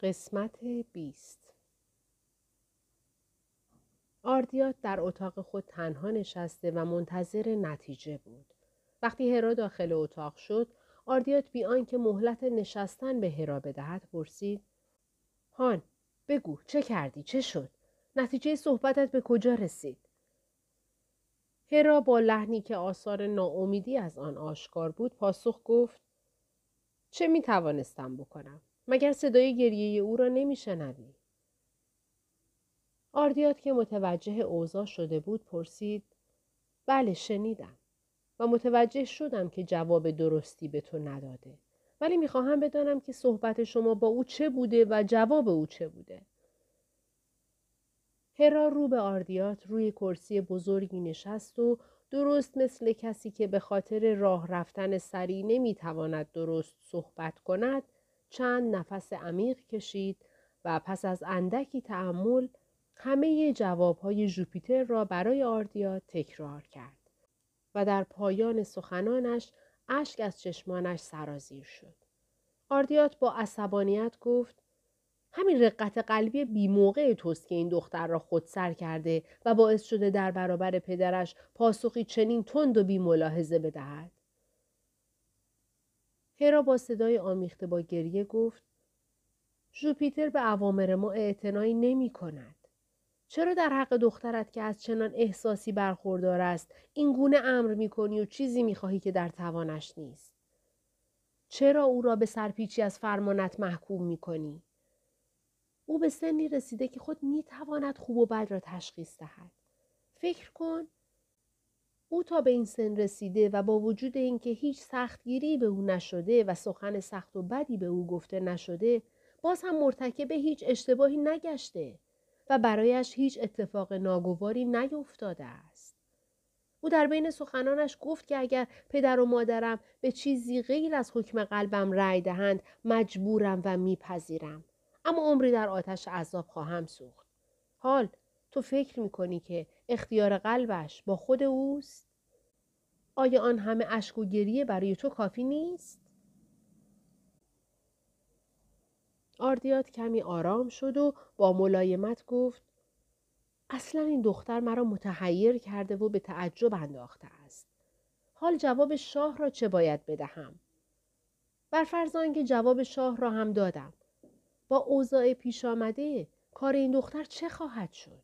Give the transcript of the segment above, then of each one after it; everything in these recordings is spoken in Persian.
قسمت بیست آردیات در اتاق خود تنها نشسته و منتظر نتیجه بود. وقتی هرا داخل اتاق شد، آردیات بی آنکه مهلت نشستن به هرا بدهد پرسید: هان، بگو چه کردی؟ چه شد؟ نتیجه صحبتت به کجا رسید؟ هرا با لحنی که آثار ناامیدی از آن آشکار بود پاسخ گفت چه می توانستم بکنم؟ مگر صدای گریه او را نمی شنوی؟ آردیات که متوجه اوضاع شده بود پرسید بله شنیدم و متوجه شدم که جواب درستی به تو نداده ولی می‌خواهم بدانم که صحبت شما با او چه بوده و جواب او چه بوده هرا رو به آردیات روی کرسی بزرگی نشست و درست مثل کسی که به خاطر راه رفتن سری نمی‌تواند درست صحبت کند چند نفس عمیق کشید و پس از اندکی تعمل همه جوابهای ژوپیتر را برای آردیات تکرار کرد و در پایان سخنانش اشک از چشمانش سرازیر شد. آردیات با عصبانیت گفت همین رقت قلبی بیموقع توست که این دختر را خودسر کرده و باعث شده در برابر پدرش پاسخی چنین تند و بیملاحظه بدهد. هرا با صدای آمیخته با گریه گفت ژوپیتر به اوامر ما اعتنایی نمی کند. چرا در حق دخترت که از چنان احساسی برخوردار است این گونه امر می کنی و چیزی می خواهی که در توانش نیست؟ چرا او را به سرپیچی از فرمانت محکوم می کنی؟ او به سنی رسیده که خود می تواند خوب و بد را تشخیص دهد. فکر کن او تا به این سن رسیده و با وجود اینکه هیچ سختگیری به او نشده و سخن سخت و بدی به او گفته نشده باز هم مرتکب هیچ اشتباهی نگشته و برایش هیچ اتفاق ناگواری نیفتاده است. او در بین سخنانش گفت که اگر پدر و مادرم به چیزی غیر از حکم قلبم رأی دهند مجبورم و میپذیرم. اما عمری در آتش عذاب خواهم سوخت. حال تو فکر می‌کنی که اختیار قلبش با خود اوست؟ آیا آن همه اشک و گریه برای تو کافی نیست آردیات کمی آرام شد و با ملایمت گفت اصلا این دختر مرا متحیر کرده و به تعجب انداخته است. حال جواب شاه را چه باید بدهم؟ بر فرض آنکه جواب شاه را هم دادم. با اوضاع پیش آمده کار این دختر چه خواهد شد؟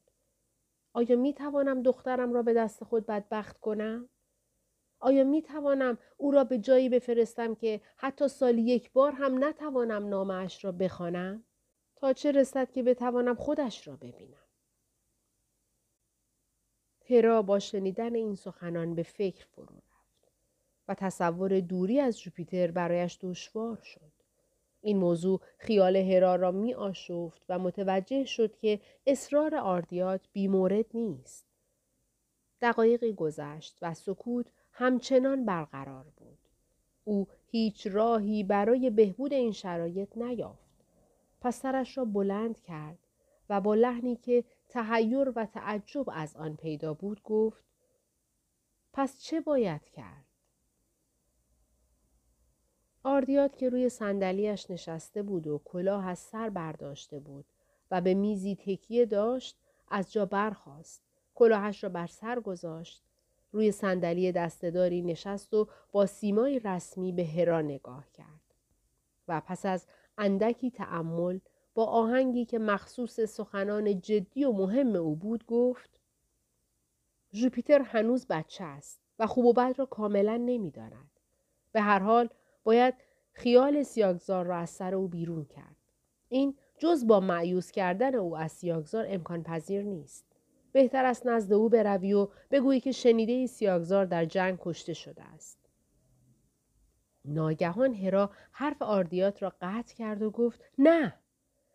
آیا می توانم دخترم را به دست خود بدبخت کنم؟ آیا می توانم او را به جایی بفرستم که حتی سالی یک بار هم نتوانم نامش را بخوانم؟ تا چه رسد که بتوانم خودش را ببینم؟ هرا با شنیدن این سخنان به فکر فرو رفت و تصور دوری از جوپیتر برایش دشوار شد. این موضوع خیال هرا را می آشفت و متوجه شد که اصرار آردیات بیمورد نیست. دقایقی گذشت و سکوت همچنان برقرار بود. او هیچ راهی برای بهبود این شرایط نیافت. پس سرش را بلند کرد و با لحنی که تهیر و تعجب از آن پیدا بود گفت پس چه باید کرد؟ آردیات که روی صندلیاش نشسته بود و کلاه از سر برداشته بود و به میزی تکیه داشت از جا برخاست کلاهش را بر سر گذاشت روی صندلی دستهداری نشست و با سیمای رسمی به هرا نگاه کرد. و پس از اندکی تأمل با آهنگی که مخصوص سخنان جدی و مهم او بود گفت ژوپیتر هنوز بچه است و خوب و بد را کاملا نمی‌داند. به هر حال باید خیال سیاگزار را از سر او بیرون کرد. این جز با معیوس کردن او از سیاگزار امکان پذیر نیست. بهتر است نزد او بروی و بگویی که شنیده سیاگزار در جنگ کشته شده است ناگهان هرا حرف آردیات را قطع کرد و گفت نه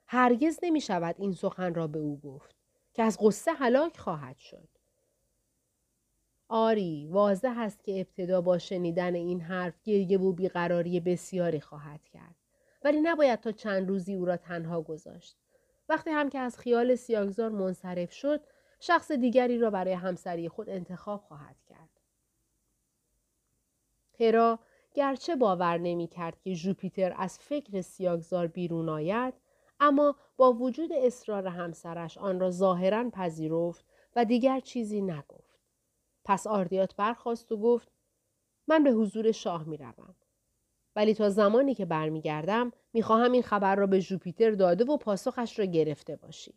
هرگز نمی شود این سخن را به او گفت که از غصه هلاک خواهد شد. آری واضح است که ابتدا با شنیدن این حرف گریه و بیقراری بسیاری خواهد کرد ولی نباید تا چند روزی او را تنها گذاشت وقتی هم که از خیال سیاگزار منصرف شد شخص دیگری را برای همسری خود انتخاب خواهد کرد هرا گرچه باور نمی کرد که ژوپیتر از فکر سیاگزار بیرون آید اما با وجود اصرار همسرش آن را ظاهرا پذیرفت و دیگر چیزی نگفت. پس آردیات برخواست و گفت من به حضور شاه می روم. ولی تا زمانی که برمیگردم می‌خواهم این خبر را به جوپیتر داده و پاسخش را گرفته باشی.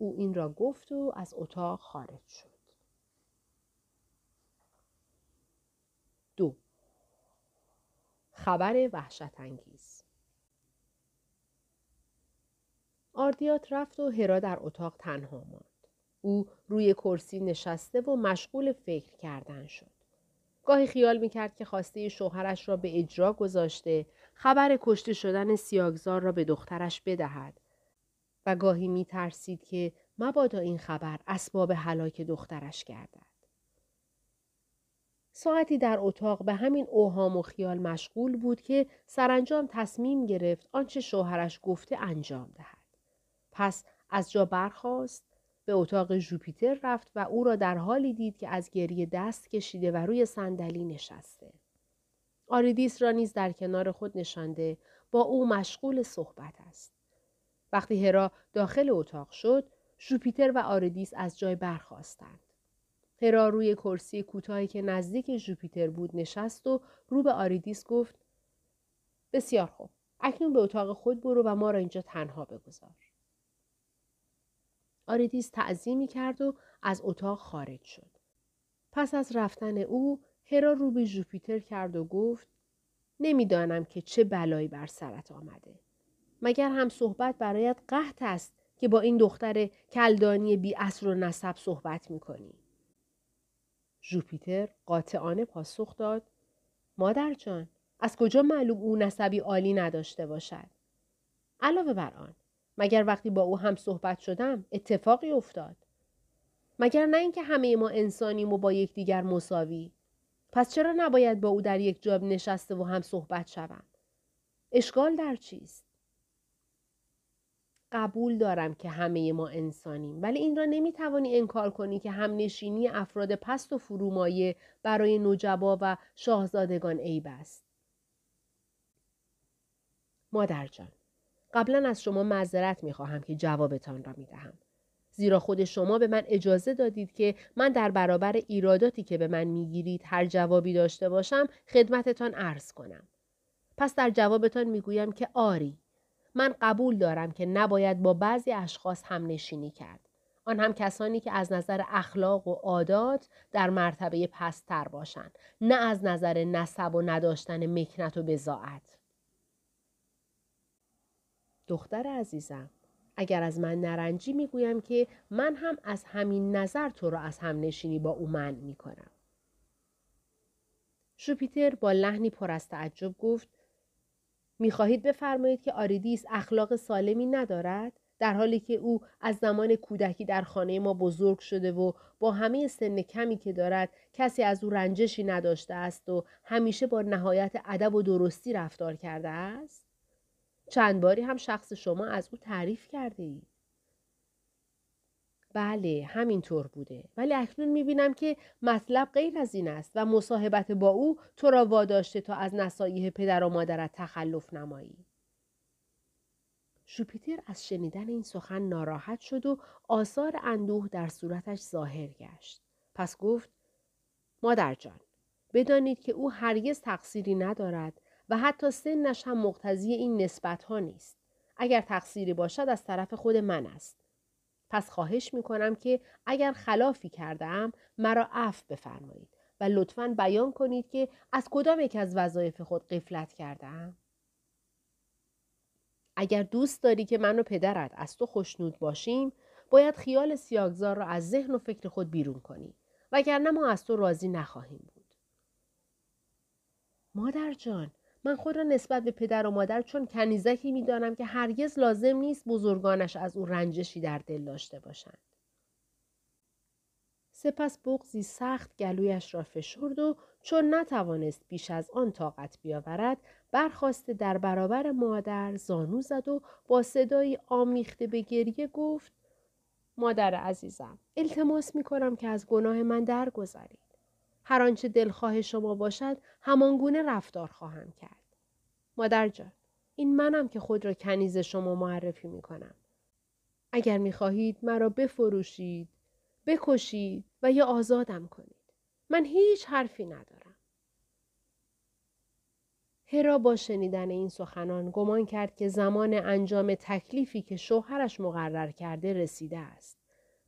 او این را گفت و از اتاق خارج شد. دو خبر وحشت انگیز آردیات رفت و هرا در اتاق تنها ماند. او روی کرسی نشسته و مشغول فکر کردن شد. گاهی خیال می‌کرد که خواسته شوهرش را به اجرا گذاشته خبر کشته شدن سیاگزار را به دخترش بدهد و گاهی میترسید که مبادا این خبر اسباب هلاک دخترش گردد. ساعتی در اتاق به همین اوهام و خیال مشغول بود که سرانجام تصمیم گرفت آنچه شوهرش گفته انجام دهد. پس از جا برخاست به اتاق ژوپیتر رفت و او را در حالی دید که از گریه دست کشیده و روی صندلی نشسته. آریدیس را نیز در کنار خود نشانده با او مشغول صحبت است. وقتی هرا داخل اتاق شد، ژوپیتر و آریدیس از جای برخاستند. هرا روی کرسی کوتاهی که نزدیک ژوپیتر بود نشست و رو به آریدیس گفت بسیار خوب اکنون به اتاق خود برو و ما را اینجا تنها بگذار. آریدیس تعظیمی کرد و از اتاق خارج شد. پس از رفتن او هرا رو به ژوپیتر کرد و گفت نمی‌دانم که چه بلایی بر سرت آمده. مگر هم صحبت برایت قحط است که با این دختر کلدانی بی اصر و نسب صحبت می‌کنی؟ ژوپیتر قاطعانه پاسخ داد مادر جان از کجا معلوم او نسبی عالی نداشته باشد؟ علاوه بر آن مگر وقتی با او هم صحبت شدم اتفاقی افتاد؟ مگر نه اینکه همه ما انسانیم و با یکدیگر مساوی؟ پس چرا نباید با او در یک جاب نشسته و هم صحبت شوم؟ اشکال در چیست؟ قبول دارم که همه ما انسانیم ولی این را نمی‌توانی انکار کنی که هم نشینی افراد پست و فرومایه برای نوجبا و شاهزادگان عیب است. مادر جان قبلا از شما معذرت می‌خواهم که جوابتان را می‌دهم. زیرا خود شما به من اجازه دادید که من در برابر ایراداتی که به من می‌گیرید هر جوابی داشته باشم خدمتتان عرض کنم. پس در جوابتان می‌گویم که آری من قبول دارم که نباید با بعضی اشخاص هم نشینی کرد. آن هم کسانی که از نظر اخلاق و عادات در مرتبه پستر باشند نه از نظر نسب و نداشتن مکنت و بزاعت. دختر عزیزم اگر از من نرنجی می‌گویم که من هم از همین نظر تو را از هم نشینی با او من می کنم. شوپیتر با لحنی پر از تعجب گفت می‌خواهید بفرمایید که آریدیس اخلاق سالمی ندارد در حالی که او از زمان کودکی در خانه ما بزرگ شده و با همه سن کمی که دارد کسی از او رنجشی نداشته است و همیشه با نهایت ادب و درستی رفتار کرده است چند باری هم شخص شما از او تعریف کرده اید. بله همینطور بوده. ولی اکنون می‌بینم که مطلب غیر از این است و مصاحبت با او تو را واداشته تا از نصایح پدر و مادرت تخلف نمایی. شوپیتر از شنیدن این سخن ناراحت شد و آثار اندوه در صورتش ظاهر گشت. پس گفت مادر جان بدانید که او هرگز تقصیری ندارد و حتی سنش هم مقتضی این نسبت ها نیست. اگر تقصیری باشد از طرف خود من است. پس خواهش می کنم که اگر خلافی کردم مرا عفو بفرمایید و لطفا بیان کنید که از کدام یک از وظایف خود قفلت کردم؟ اگر دوست داری که من و پدرت از تو خوشنود باشیم باید خیال سیاگزار را از ذهن و فکر خود بیرون کنی وگرنه ما از تو راضی نخواهیم بود مادر جان من خود را نسبت به پدر و مادر چون کنیزکی می‌دانم که هرگز لازم نیست بزرگانش از او رنجشی در دل داشته باشند. سپس بغزی سخت گلویش را فشرد و چون نتوانست بیش از آن طاقت بیاورد برخواسته در برابر مادر زانو زد و با صدایی آمیخته به گریه گفت مادر عزیزم التماس می کنم که از گناه من درگذرید. هر آنچه دلخواه شما باشد همانگونه رفتار خواهم کرد. مادر جان این منم که خود را کنیز شما معرفی می کنم. اگر می خواهید مرا بفروشید، بکشید و یا آزادم کنید. من هیچ حرفی ندارم. هرا با شنیدن این سخنان گمان کرد که زمان انجام تکلیفی که شوهرش مقرر کرده رسیده است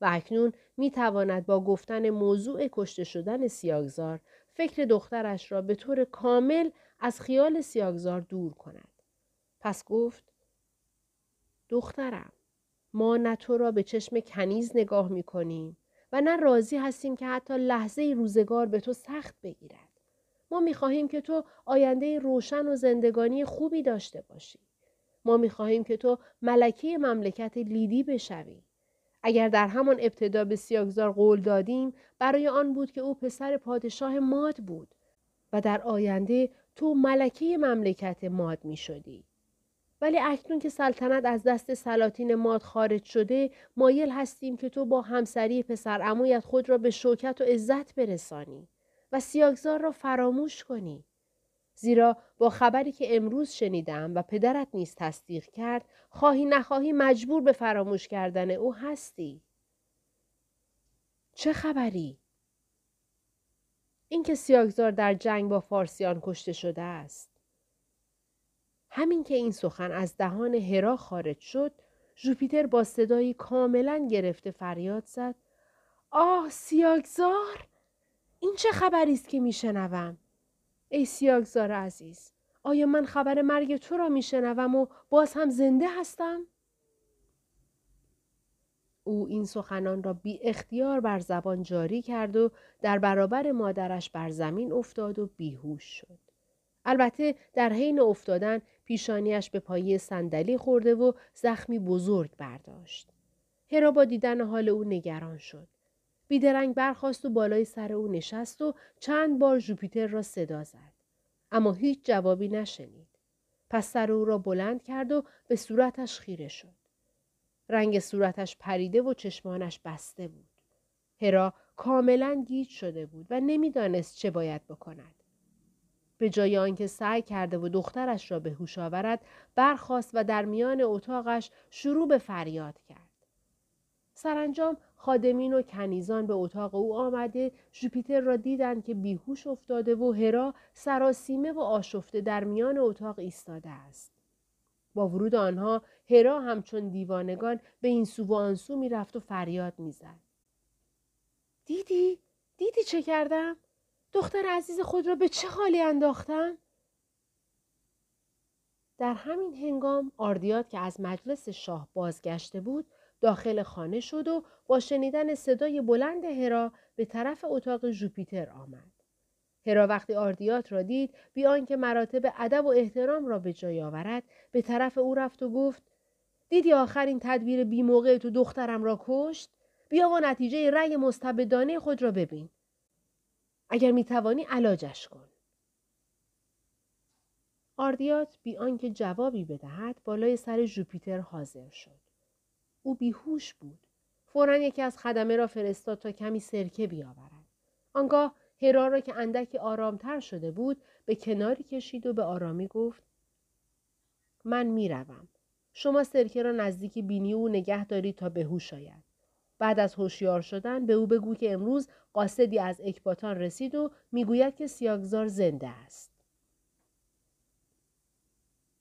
و اکنون می تواند با گفتن موضوع کشته شدن سیاگزار فکر دخترش را به طور کامل از خیال سیاگزار دور کند. پس گفت دخترم ما نه تو را به چشم کنیز نگاه می کنیم و نه راضی هستیم که حتی لحظه روزگار به تو سخت بگیرد. ما می خواهیم که تو آینده روشن و زندگانی خوبی داشته باشی. ما می خواهیم که تو ملکه مملکت لیدی بشوی. اگر در همان ابتدا به سیاگزار قول دادیم برای آن بود که او پسر پادشاه ماد بود و در آینده تو ملکه مملکت ماد می شدی. ولی اکنون که سلطنت از دست سلاطین ماد خارج شده مایل هستیم که تو با همسری پسر امویت خود را به شوکت و عزت برسانی و سیاگزار را فراموش کنی. زیرا با خبری که امروز شنیدم و پدرت نیز تصدیق کرد خواهی نخواهی مجبور به فراموش کردن او هستی. چه خبری؟ اینکه سیاگزار در جنگ با فارسیان کشته شده است. همین که این سخن از دهان هرا خارج شد ژوپیتر با صدایی کاملا گرفته فریاد زد آه سیاگزار این چه خبری است که میشنوم ای سیاگزار عزیز آیا من خبر مرگ تو را میشنوم و باز هم زنده هستم او این سخنان را بی اختیار بر زبان جاری کرد و در برابر مادرش بر زمین افتاد و بیهوش شد. البته در حین افتادن پیشانیش به پایه صندلی خورده و زخمی بزرگ برداشت. هرا با دیدن حال او نگران شد. بیدرنگ برخواست و بالای سر او نشست و چند بار ژوپیتر را صدا زد. اما هیچ جوابی نشنید. پس سر او را بلند کرد و به صورتش خیره شد. رنگ صورتش پریده و چشمانش بسته بود. هرا کاملا گیج شده بود و نمی‌دانست چه باید بکند. به جای آنکه سعی کرده و دخترش را به هوش آورد برخاست و در میان اتاقش شروع به فریاد کرد سرانجام خادمین و کنیزان به اتاق او آمده ژوپیتر را دیدند که بیهوش افتاده و هرا سراسیمه و آشفته در میان اتاق ایستاده است. با ورود آنها هرا همچون دیوانگان به این سو و آن سو می‌رفت و فریاد می‌زد. دیدی؟ دیدی چه کردم؟ دختر عزیز خود را به چه حالی انداختم؟ در همین هنگام آردیات که از مجلس شاه بازگشته بود داخل خانه شد و با شنیدن صدای بلند هرا به طرف اتاق ژوپیتر آمد. هرا وقتی آردیات را دید بیان که مراتب ادب و احترام را به جای آورد به طرف او رفت و گفت دیدی آخرین تدبیر بی موقع تو دخترم را کشت بیا و نتیجه رأی مستبدانه خود را ببین اگر می توانی علاجش کن. آردیات بی آنکه جوابی بدهد بالای سر ژوپیتر حاضر شد. او بیهوش بود. فورا یکی از خدمه را فرستاد تا کمی سرکه بیاورد. آنگاه هرا را که اندکی آرامتر شده بود به کناری کشید و به آرامی گفت من می‌روم. شما سرکه را نزدیک بینی او نگه دارید تا به هوش آید. بعد از هوشیار شدن به او بگو که امروز قاصدی از اکباتان رسید و می‌گوید که سیاگزار زنده است.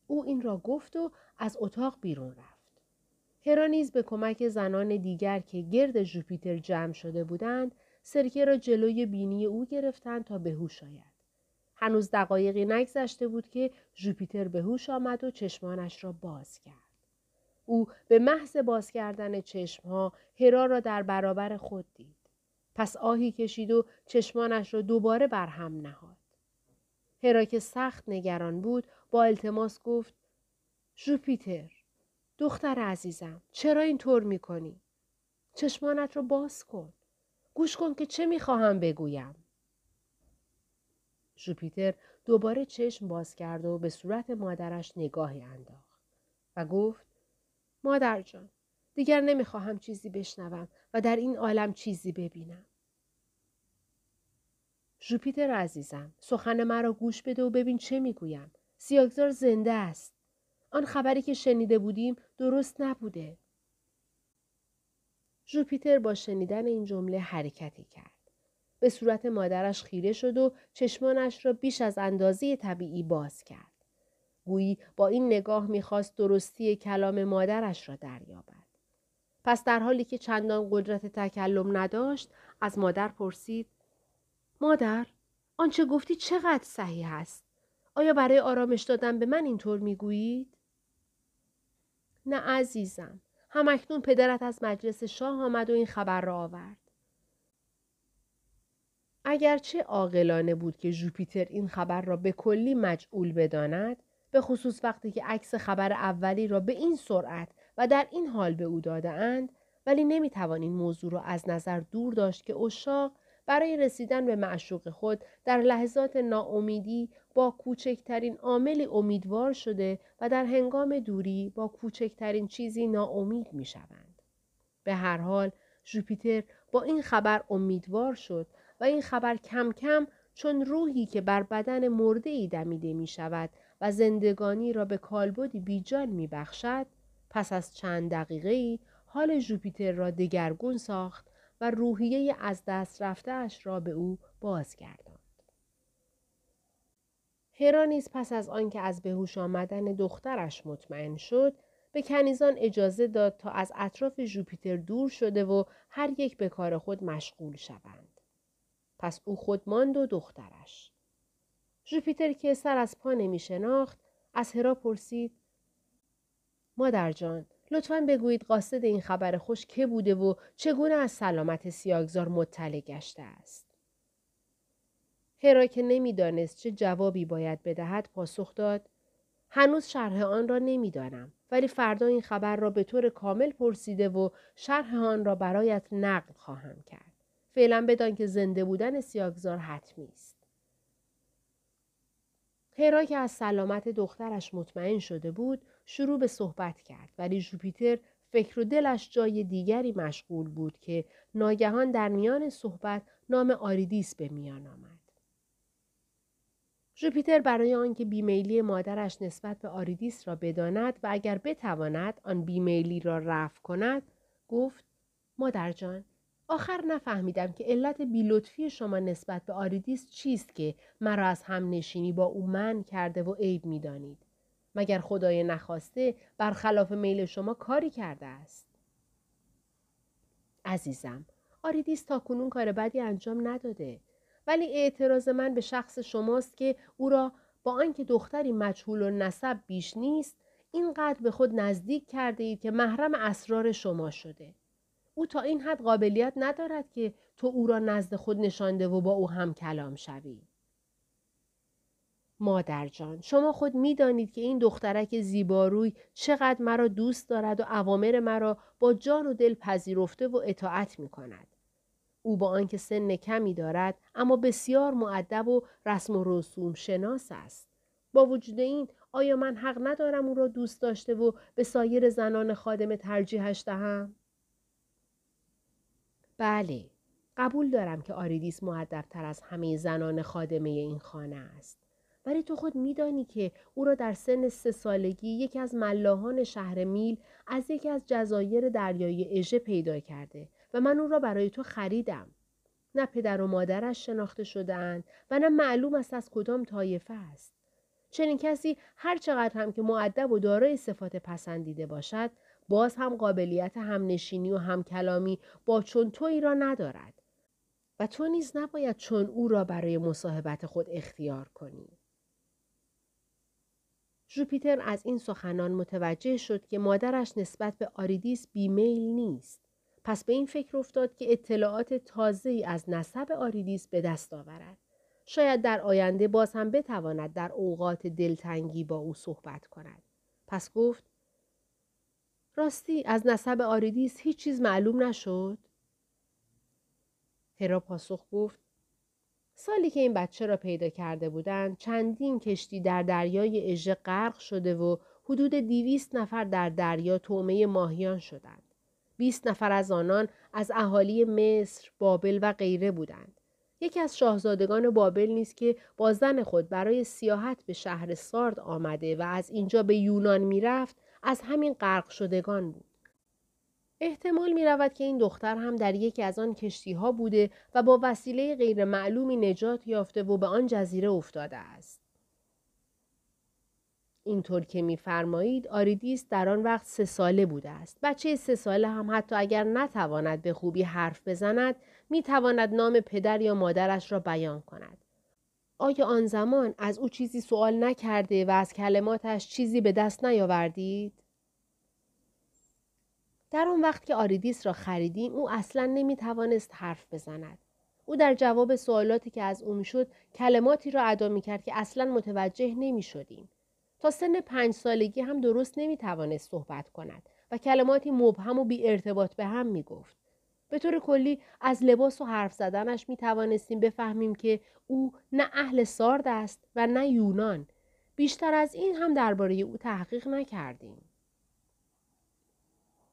او این را گفت و از اتاق بیرون رفت. هرا به کمک زنان دیگر که گرد ژوپیتر جمع شده بودند سرکه را جلوی بینی او گرفتند تا به هوش آید. هنوز دقایقی نگذشته بود که ژوپیتر به هوش آمد و چشمانش را باز کرد. او به محض باز کردن چشمها هرا را در برابر خود دید. پس آهی کشید و چشمانش را دوباره بر هم نهاد. هرا که سخت نگران بود با التماس گفت ژوپیتر دختر عزیزم چرا این طور می کنی؟ چشمانت را باز کن. گوش کن که چه می‌خواهم بگویم. ژوپیتر دوباره چشم باز کرد و به صورت مادرش نگاهی انداخت و گفت مادر جان دیگر نمی‌خواهم چیزی بشنوم و در این عالم چیزی ببینم. ژوپیتر عزیزم سخن مرا گوش بده و ببین چه می‌گویم. سیاگزار زنده است. آن خبری که شنیده بودیم درست نبوده. ژوپیتر با شنیدن این جمله حرکتی کرد. به صورت مادرش خیره شد و چشمانش را بیش از اندازه طبیعی باز کرد. گویی با این نگاه می‌خواست درستی کلام مادرش را دریابد. پس در حالی که چندان قدرت تکلم نداشت از مادر پرسید مادر آنچه گفتی چقدر صحیح است آیا برای آرامش دادن به من اینطور می‌گویید نه عزیزم. همکنون پدرت از مجلس شاه آمد و این خبر را آورد. اگرچه عاقلانه بود که ژوپیتر این خبر را به کلی مجعول بداند به خصوص وقتی که عکس خبر اولی را به این سرعت و در این حال به او داده اند ولی نمی‌توان این موضوع را از نظر دور داشت که اشاق برای رسیدن به معشوق خود در لحظات ناامیدی با کوچکترین عاملی امیدوار شده و در هنگام دوری با کوچکترین چیزی ناامید می شوند. به هر حال ژوپیتر با این خبر امیدوار شد و این خبر کم کم چون روحی که بر بدن مرده ای دمیده می شود و زندگانی را به کالبدی بیجان می بخشد پس از چند دقیقه ای حال ژوپیتر را دگرگون ساخت و روحیه از دست رفتهاش را به او بازگرداند. هرا نیز پس از آنکه از بهوش آمدن دخترش مطمئن شد به کنیزان اجازه داد تا از اطراف ژوپیتر دور شده و هر یک به کار خود مشغول شوند. پس او خود ماند و دخترش. ژوپیتر که سر از پا نمی شناخت از هرا پرسید مادر جان لطفا بگویید قاصد این خبر خوش که بوده و چگونه از سلامت سیاگزار مطلع گشته است. هرا که نمی‌دانست چه جوابی باید بدهد پاسخ داد هنوز شرح آن را نمی‌دانم ولی فردا این خبر را به طور کامل پرسیده و شرح آن را برایت نقل خواهم کرد. فعلا بدان که زنده بودن سیاگزار حتمی است. هرا که از سلامت دخترش مطمئن شده بود شروع به صحبت کرد ولی ژوپیتر فکر و دلش جای دیگری مشغول بود که ناگهان در میان صحبت نام آریدیس به میان آمد. ژوپیتر برای آنکه بیمیلی مادرش نسبت به آریدیس را بداند و اگر بتواند آن بیمیلی را رفع کند گفت مادر جان آخر نفهمیدم که علت بیلطفی شما نسبت به آریدیس چیست که مرا از هم نشینی با او من کرده و عیب می‌دانید. مگر خدای نخواسته برخلاف میل شما کاری کرده است؟ عزیزم آریدیس تا کنون کار بدی انجام نداده. ولی اعتراض من به شخص شماست که او را با آنکه دختری مجهول و نسب بیش نیست اینقدر به خود نزدیک کرده اید که محرم اسرار شما شده. او تا این حد قابلیت ندارد که تو او را نزد خود نشانده و با او هم کلام شوی. مادر جان شما خود می‌دانید که این دخترک زیباروی چقدر مرا دوست دارد و اوامر مرا با جان و دل پذیرفته و اطاعت می کند. او با آنکه سن کمی دارد اما بسیار معدب و رسم و رسوم شناس است. با وجود این آیا من حق ندارم او را دوست داشته و به سایر زنان خادم ترجیحش دهم؟ بله قبول دارم که آریدیس تر از همه زنان خادمه این خانه است. ولی تو خود میدانی که او را در سن سه سالگی یکی از ملاحان شهر میل از یکی از جزایر دریای اژه پیدا کرده و من او را برای تو خریدم. نه پدر و مادرش شناخته شدهاند و نه معلوم است از کدام طایفه است. چنین کسی هر چقدر هم که مؤدب و دارای صفات پسندیده باشد باز هم قابلیت همنشینی و همکلامی با چون تویی را ندارد و تو نیز نباید چون او را برای مصاحبت خود اختیار کنی. ژوپیتر از این سخنان متوجه شد که مادرش نسبت به آریدیس بیمیل نیست. پس به این فکر افتاد که اطلاعات تازه از نسب آریدیس به دست آورد. شاید در آینده باز هم بتواند در اوقات دلتنگی با او صحبت کند. پس گفت راستی از نسب آریدیس هیچ چیز معلوم نشد؟ هرا پاسخ گفت سالی که این بچه را پیدا کرده بودند چندین کشتی در دریای اژه غرق شده و حدود دیویست نفر در دریا تومه ماهیان شدند. بیست نفر از آنان از اهالی مصر، بابل و غیره بودند. یکی از شاهزادگان بابل نیست که با زن خود برای سیاحت به شهر سارد آمده و از اینجا به یونان می‌رفت از همین غرق شدگان بود. احتمال می رود که این دختر هم در یکی از آن کشتی ها بوده و با وسیله غیر معلومی نجات یافته و به آن جزیره افتاده است. اینطور که میفرمایید آریدیس در آن وقت سه ساله بوده است. بچه سه ساله هم حتی اگر نتواند به خوبی حرف بزند می تواند نام پدر یا مادرش را بیان کند. آیا آن زمان از او چیزی سوال نکرده و از کلماتش چیزی به دست نیاوردید؟ در آن وقت که آریدیس را خریدیم او اصلا نمی توانست حرف بزند. او در جواب سوالاتی که از او می‌شد کلماتی را ادا می کرد که اصلا متوجه نمی شدیم. تا سن پنج سالگی هم درست نمی توانست صحبت کند و کلماتی مبهم و بی ارتباط به هم می گفت. به طور کلی از لباس و حرف زدنش می توانستیم بفهمیم که او نه اهل سارد است و نه یونان. بیشتر از این هم درباره او تحقیق نکردیم.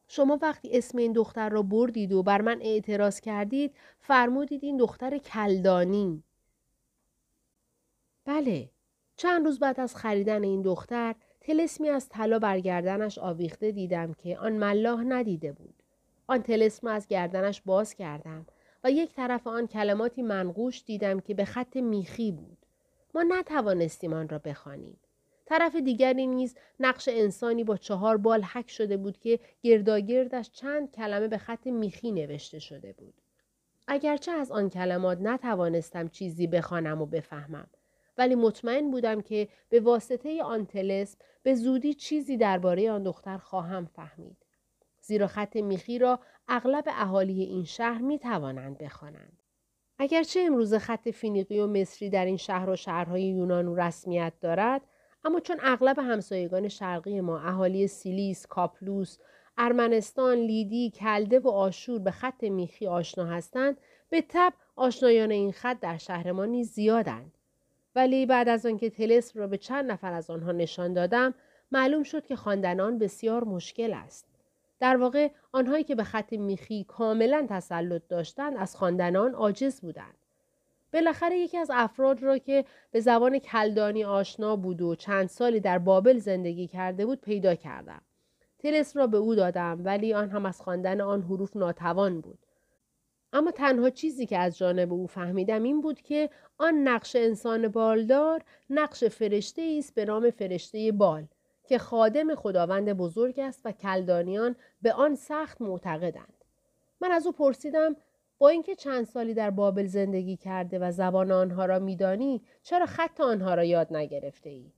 شما وقتی اسم این دختر را بردید و بر من اعتراض کردید فرمودید این دختر کلدانی. بله چند روز بعد از خریدن این دختر تلسمی از طلا بر گردنش آویخته دیدم که آن ملاح ندیده بود. آن تلسم از گردنش باز کردم و یک طرف آن کلماتی منقوش دیدم که به خط میخی بود. ما نتوانستیم آن را بخوانیم. طرف دیگری نیز نقش انسانی با چهار بال حک شده بود که گرداگردش چند کلمه به خط میخی نوشته شده بود. اگرچه از آن کلمات نتوانستم چیزی بخوانم و بفهمم ولی مطمئن بودم که به واسطه آن تلسم به زودی چیزی درباره آن دختر خواهم فهمید. زیرا خط میخی را اغلب اهالی این شهر می توانند بخوانند. اگرچه امروز خط فینیقی و مصری در این شهر و شهرهای یونان و رسمیت دارد اما چون اغلب همسایگان شرقی ما اهالی سیلیس، کاپلوس، ارمنستان، لیدی، کلده و آشور به خط میخی آشنا هستند به تبع آشنایان این خط در شهر ما نیز زیادند ولی بعد از آنکه طلسم را به چند نفر از آنها نشان دادم معلوم شد که خواندن بسیار مشکل است در واقع آنهایی که به خط میخی کاملا تسلط داشتند از خواندن آن عاجز بودند بالاخره یکی از افراد را که به زبان کلدانی آشنا بود و چند سالی در بابل زندگی کرده بود پیدا کردم. تلس را به او دادم ولی آن هم از خواندن آن حروف ناتوان بود. اما تنها چیزی که از جانب او فهمیدم این بود که آن نقش انسان بالدار نقش فرشته است به نام فرشته بال که خادم خداوند بزرگ است و کلدانیان به آن سخت معتقدند. من از او پرسیدم با اینکه چند سالی در بابل زندگی کرده و زبان آنها را میدانی چرا خط آنها را یاد نگرفته ای؟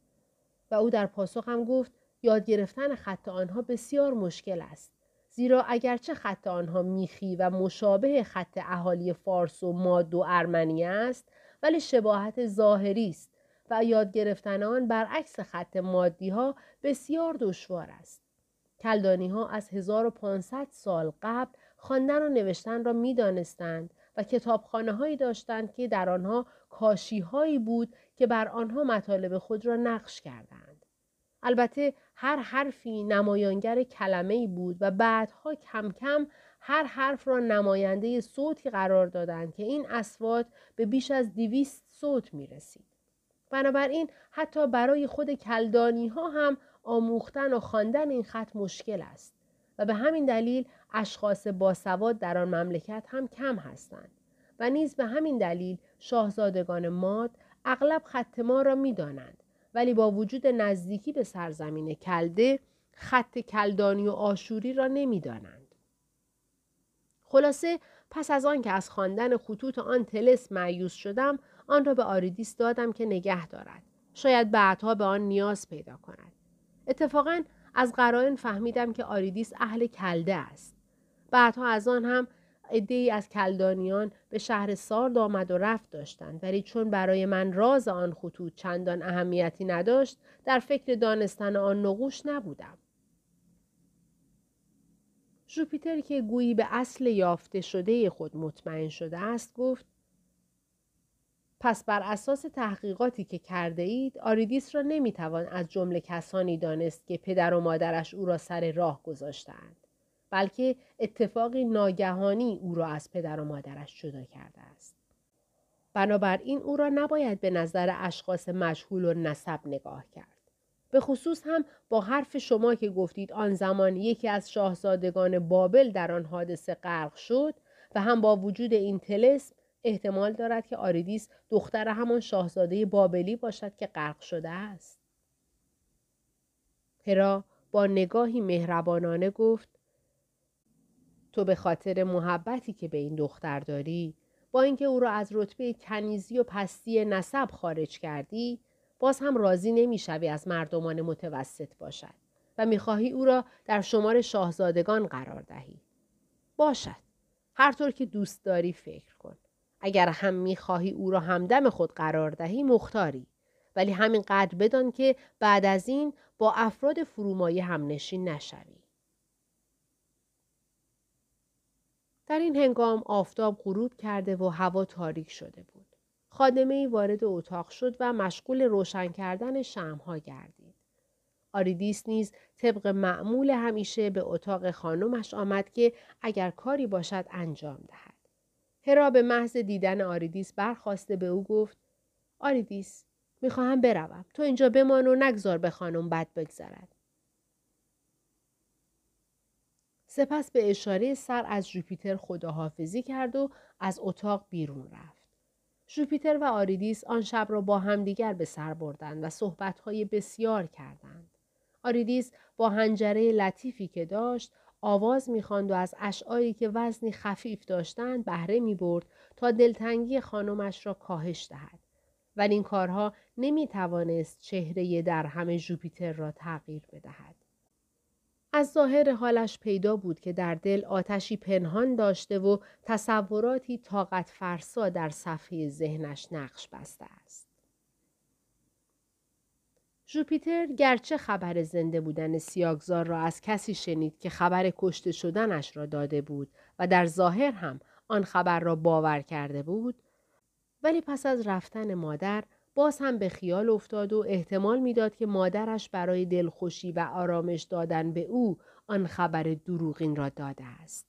و او در پاسخم گفت یاد گرفتن خط آنها بسیار مشکل است. زیرا اگرچه خط آنها میخی و مشابه خط اهالی فارس و ماد و ارمنی است ولی شباهت ظاهری است و یاد گرفتن آن برعکس خط مادی ها بسیار دشوار است. کلدانی ها از 1500 سال قبل خواندن و نوشتن را می دانستند و کتابخانه هایی داشتند که در آنها کاشی هایی بود که بر آنها مطالب خود را نقش کردند. البته هر حرفی نمایانگر کلمه ای بود و بعدها کم کم هر حرف را نماینده صوتی قرار دادند که این اسوات به بیش از دویست صوت می رسید. بنابراین حتی برای خود کلدانی ها هم آموختن و خواندن این خط مشکل است و به همین دلیل اشخاص باسواد در آن مملکت هم کم هستند و نیز به همین دلیل شاهزادگان ماد اغلب خط ما را می‌دانند. ولی با وجود نزدیکی به سرزمین کلده خط کلدانی و آشوری را نمی‌دانند. خلاصه پس از آن که از خواندن خطوط آن تلس معیوس شدم آن را به آریدیس دادم که نگه دارد. شاید بعدها به آن نیاز پیدا کند. اتفاقا از قرائن فهمیدم که آریدیس اهل کلده است. بعدها از آن هم ای از کلدانیان به شهر سارد آمد و رفت داشتند. ولی چون برای من راز آن خطوط چندان اهمیتی نداشت در فکر دانستن آن نقوش نبودم. ژوپیتر که گویی به اصل یافته شده خود مطمئن شده است گفت پس بر اساس تحقیقاتی که کرده اید آریدیس را نمی‌توان از جمله کسانی دانست که پدر و مادرش او را سر راه گذاشتند بلکه اتفاقی ناگهانی او را از پدر و مادرش جدا کرده است بنابراین او را نباید به نظر اشخاص مجهول و نسب نگاه کرد. به خصوص هم با حرف شما که گفتید آن زمان یکی از شاهزادگان بابل در آن حادثه غرق شد و هم با وجود این تلسم احتمال دارد که آریدیس دختر همان شاهزاده بابلی باشد که غرق شده است. هرا با نگاهی مهربانانه گفت تو به خاطر محبتی که به این دختر داری با اینکه او را از رتبه کنیزی و پستی نسب خارج کردی باز هم راضی نمی‌شوی از مردمان متوسط باشد و می‌خواهی او را در شمار شاهزادگان قرار دهی. باشد. هر طور که دوست داری فکر کن. اگر هم می‌خواهی او را همدم خود قرار دهی مختاری ولی همین قدر بدان که بعد از این با افراد فرومایه هم نشین نشوی در این هنگام آفتاب غروب کرده و هوا تاریک شده بود. خادمه ای وارد اتاق شد و مشغول روشن کردن شمع‌ها گردید. آریدیس نیز طبق معمول همیشه به اتاق خانمش آمد که اگر کاری باشد انجام دهد. هرا به محض دیدن آریدیس برخاسته به او گفت آریدیس می‌خواهم بروم تو اینجا بمان و نگذار به خانم بد بگذرد سپس به اشاره سر از جوپیتر خداحافظی کرد و از اتاق بیرون رفت. جوپیتر و آریدیس آن شب را با همدیگر به سر بردند و صحبتهای بسیار کردند. آریدیس با حنجره لطیفی که داشت آواز می‌خواند و از اشعاری که وزنی خفیف داشتند بهره می‌برد تا دلتنگی خانمش را کاهش دهد. ولی این کارها نمی توانست چهره درهم جوپیتر را تغییر بدهد. از ظاهر حالش پیدا بود که در دل آتشی پنهان داشته و تصوراتی طاقت فرسا در صفحه ذهنش نقش بسته است. جوپیتر گرچه خبر زنده بودن سیاگزار را از کسی شنید که خبر کشته شدنش را داده بود و در ظاهر هم آن خبر را باور کرده بود ولی پس از رفتن مادر باز هم به خیال افتاد و احتمال می‌داد که مادرش برای دلخوشی و آرامش دادن به او آن خبر دروغین را داده است.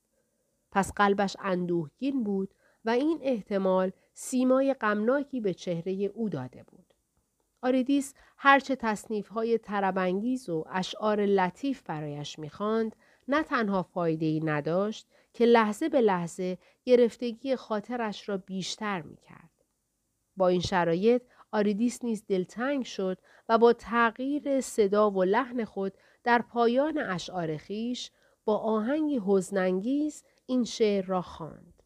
پس قلبش اندوهگین بود و این احتمال سیمای غمناکی به چهره او داده بود. آریدیس هرچه تصنیف های تربنگیز و اشعار لطیف برایش می‌خواند نه تنها فایده ای نداشت که لحظه به لحظه گرفتگی خاطرش را بیشتر می‌کرد. با این شرایط آریدیس نیز دلتنگ شد و با تغییر صدا و لحن خود در پایان اشعار خیش با آهنگی حزنانگیز این شعر را خواند.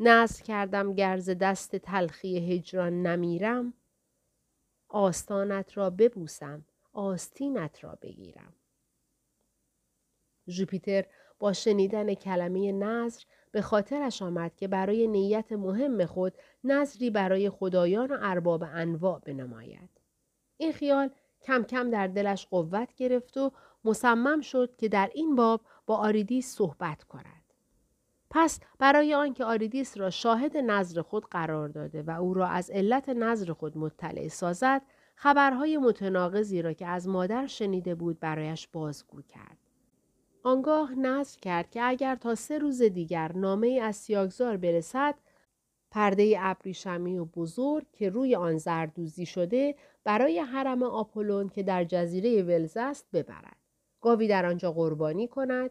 نصر کردم گرز دست تلخی هجران نمیرم آستانت را ببوسم آستینت را بگیرم ژوپیتر با شنیدن کلمه نظر به خاطرش آمد که برای نیت مهم خود نظری برای خدایان و ارباب انواع بنماید. این خیال کم کم در دلش قوت گرفت و مصمم شد که در این باب با آریدیس صحبت کند. پس برای آنکه آریدیس را شاهد نظر خود قرار داده و او را از علت نظر خود مطلع سازد، خبرهای متناقضی را که از مادر شنیده بود برایش بازگو کرد. آنگاه نظر کرد که اگر تا سه روز دیگر نامه از سیاگزار برسد پرده ابریشمی و بزرگ که روی آن زردوزی شده برای حرم آپولون که در جزیره ولز است ببرد گاوی در آنجا قربانی کند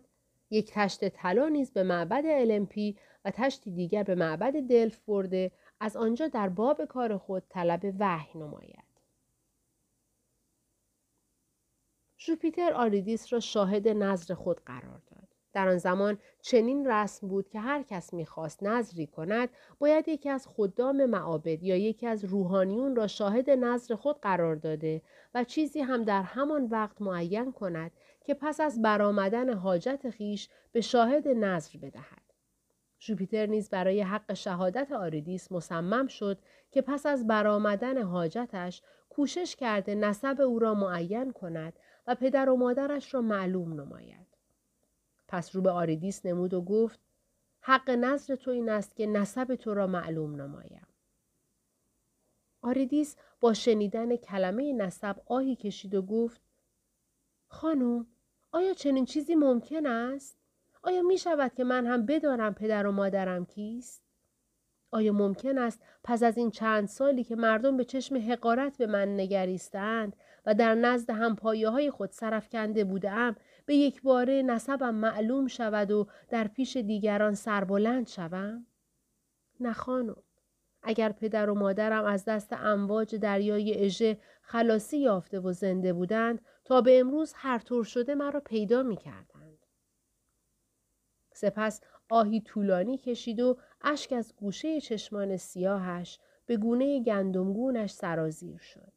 یک تشت طلا نیز به معبد المپی و تشتی دیگر به معبد دلف برده از آنجا در باب کار خود طلب وحی نماید ژوپیتر آریدیس را شاهد نظر خود قرار داد. در آن زمان چنین رسم بود که هر کس می‌خواست نظری کند باید یکی از خدام معابد یا یکی از روحانیون را شاهد نظر خود قرار داده و چیزی هم در همان وقت معین کند که پس از برآمدن حاجت خویش به شاهد نذر بدهد. ژوپیتر نیز برای حق شهادت آریدیس مصمم شد که پس از برآمدن حاجتش کوشش کرده نسب او را معین کند و پدر و مادرش را معلوم نماید. پس رو به آریدیس نمود و گفت حق نذر تو این است که نسب تو را معلوم نمایم. آریدیس با شنیدن کلمه نسب آهی کشید و گفت خانم آیا چنین چیزی ممکن است؟ آیا می شود که من هم بدانم پدر و مادرم کیست؟ آیا ممکن است پس از این چند سالی که مردم به چشم حقارت به من نگریستند و در نزد همپایه های خود سرفکنده بودم به یک باره نسبم معلوم شود و در پیش دیگران سربلند شوم؟ نه اگر پدر و مادرم از دست امواج دریای اژه خلاصی یافته و زنده بودند تا به امروز هر طور شده مرا پیدا می کردند. سپس آهی طولانی کشید و اشک از گوشه چشمان سیاهش به گونه گندمگونش سرازیر شد.